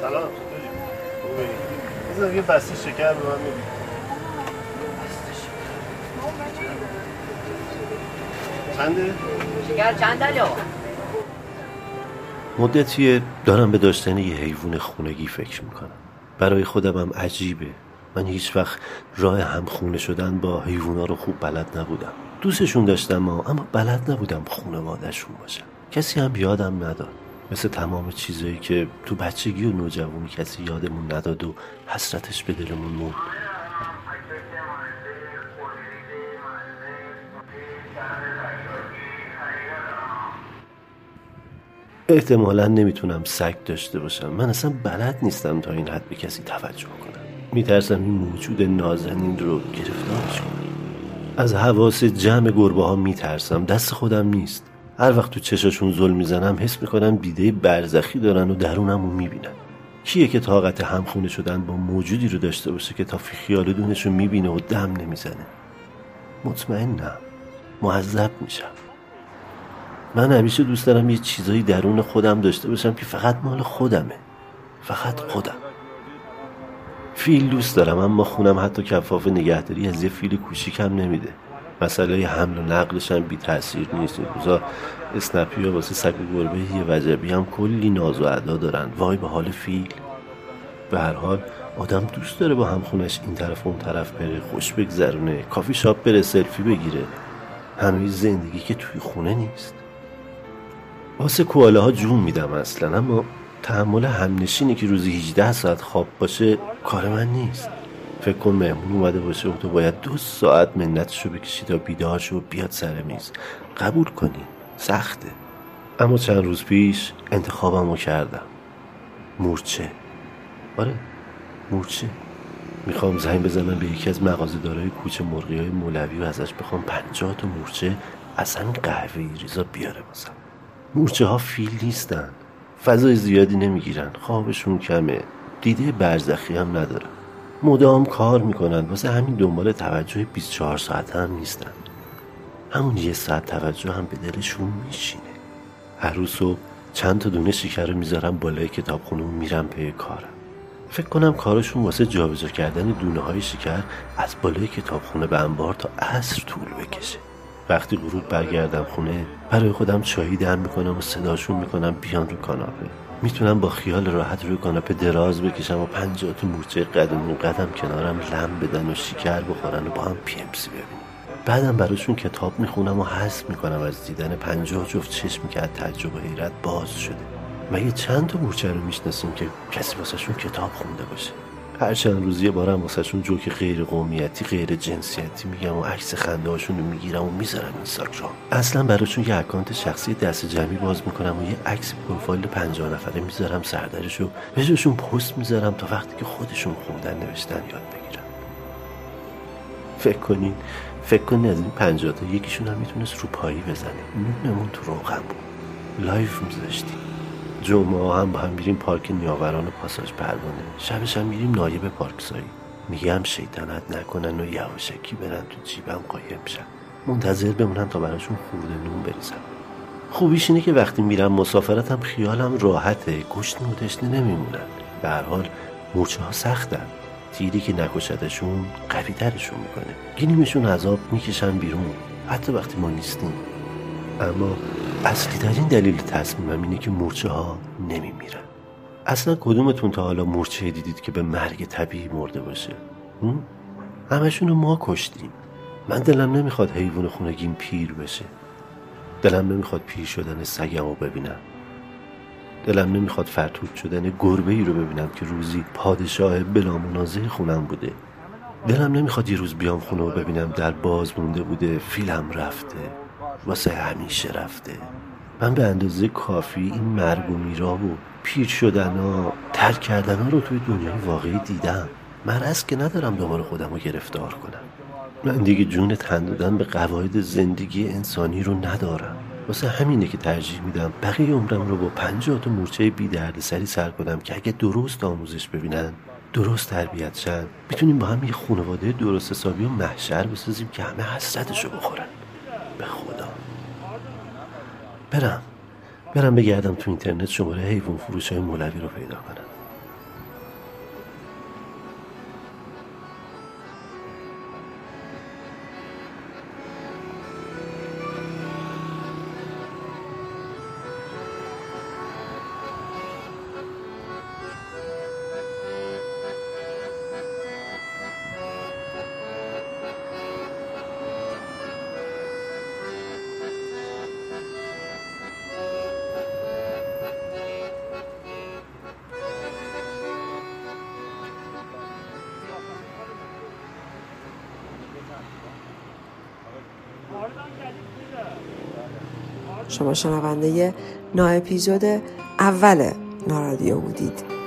سلام. چطوری؟ یه بسته شکر به من میدی چنده؟ شکر چند مدتیه دارم به داشتن یه حیوان خونگی فکر می‌کنم. برای خودم هم عجیبه. من هیچ وقت راه هم خونه شدن با حیوونا رو خوب بلد نبودم. دوستشون داشتم اما بلد نبودم خونوادهشون باشم کسی هم یادم نداد. مثل تمام چیزایی که تو بچگی و نوجوانی کسی یادمون نداد و حسرتش به دلمون موند. احتمالا نمی‌تونم سگ داشته باشم. من اصلا بلد نیستم تا این حد به کسی توجه کنم. میترسم این موجود نازنین رو گرفتارش کنم. از حواس جمع گربه ها میترسم. دست خودم نیست. هر وقت تو چشاشون ظلم می‌زنم حس می‌کنم دیده برزخی دارن و درونم رو می‌بینن. کیه که طاقت همخونه شدن با موجودی رو داشته باشه که تا فی خیال دونش رو می‌بینه و دم نمی‌زنه؟ مطمئنم. معذب میشم. من همیشه دوست دارم یه چیزایی درون خودم داشته باشم که فقط مال خودمه. فقط خودم. فیل دوست دارم اما خونم حتی کفاف نگهداری از یه فیل کوچیکم نمیده. مسئله حمل و نقلش هم بی تاثیر نیست. این روزا اسنپی ها واسه سگ و گربه یه وجبی هم کلی ناز و ادا دارن. وای به حال فیل. به هر حال آدم دوست داره با همخونش این طرف اون طرف بره خوش بگذرونه کافی شاپ بره سلفی بگیره. همه زندگی که توی خونه نیست. واسه کوالا ها جون میدم اصلا اما تحمل همنشینی که روزی 18 ساعت خواب باشه کار من نیست. فکر کن مهمون اومده باشه و تو باید دو ساعت منتش رو بکشی تا بیدار شو و بیاد سر میز. قبول کنی. سخته. اما چند روز پیش انتخابم رو کردم. مورچه. آره مورچه. می‌خوام زنگ بزنم به یکی از مغازه دارای کوچه مرغی های مولوی و ازش بخوام پنجاه تا مورچه اصلا قهوه ریزا بیاره بازم مورچه ها فیل نیستن. فضای زیادی نمی‌گیرن. خوابشون کمه. دیده برزخی هم ندارن. مدام کار می‌کنن. واسه همین دنبال توجه 24 ساعت هم نیستن. همون یه ساعت توجه هم به دلشون میشینه هر روز صبح چند تا دونه شکر رو می‌ذارم بالای کتابخونه و میرم پی کارم. فکر کنم کارشون واسه جابجا کردن دونه های شکر از بالای کتابخونه به انبار تا عصر طول بکشه. وقتی غروب برگردم خونه برای خودم چایی دم می‌کنم و صداشون می‌کنم بیان رو کاناپه. می‌تونم با خیال راحت روی کاناپه دراز بکشم و پنجاه تو مورچه قدم قدم کنارم لم بدن و شکر بخورن و با هم PMC بعدم براشون کتاب می‌خونم و حس می‌کنم از دیدن پنجاه جفت چشمی که از تجربه حیرت باز شده. مگه چند تا مورچه رو می‌شناسیم که کسی واسهشون کتاب خونده باشه؟ هر چند روزی بارم واسهشون جوک غیر قومیتی غیر جنسیتی میگم و عکس خنده هاشون رو می‌گیرم و می‌ذارم اینستاگرام. اصلا براشون یه اکانت شخصی دست جمعی باز می‌کنم و یه عکس پروفایل پنجاه نفره می‌ذارم سردرش و بهشون پست می‌ذارم تا وقتی که خودشون خوندن نوشتن یاد بگیرن فکر کنین فکر کنین از این پنجاه تا یکیشون هم می‌تونست رو پایی بزنه. نونمون تو روغن بود. live میذاشتیم. جمعه هم با هم میریم پارک نیاوران و پاساژ پروانه. شبش هم میریم نایب پارک ساعی. میگم شیطنت نکنن و یواشکی برن تو جیبم قایم شن. منتظر بمونم تا براشون خورده نون بریزم خوبیش اینه که وقتی میرم مسافرتم خیالم راحته. گشنه نمیمونن به هر حال مورچه ها سختن. تیری که نکشدشون قوی ترشون می‌کنه گیریمشون عذاب می‌کشن بیرون. حتی وقتی ما نیستیم. اما اصلی ترین دلیل تصمیمم اینه که مورچه ها نمیمیرن. اصلا کدومتون تا حالا مورچه دیدید که به مرگ طبیعی مرده باشه؟ همشون ما کشتیم. من دلم نمی‌خواد حیوان خونگیم پیر بشه. دلم نمی‌خواد پیر شدن سگم رو ببینم. دلم نمی‌خواد فرتود شدن گربه ای رو ببینم که روزی پادشاه بلا منازه خونم بوده. دلم نمی‌خواد یه روز بیام خونه و ببینم در باز مونده بوده فیلم رفته. واسه همیشه رفته. من به اندازه کافی این مرگ و میرا و پیر شدن ها ترک کردن ها رو توی دنیای واقعی دیدم. مرض که ندارم دوباره خودم رو گرفتار کنم. من دیگه جون تن دادن به قواعد زندگی انسانی رو ندارم. واسه همینه که ترجیح میدم بقیه عمرم رو با پنجاه تا مورچه بی درد سری سر کنم که اگه درست آموزش ببینن درست تربیت شن می‌تونیم با هم یه خانواده درست حسابی و محشر بسازیم که همه حسرتشو بخورن. به خدا برم. برم بگردم تو اینترنت شماره حیوان فروش های مولوی رو پیدا کنم. شما شنونده نا اپیزود اول نارادیو بودید.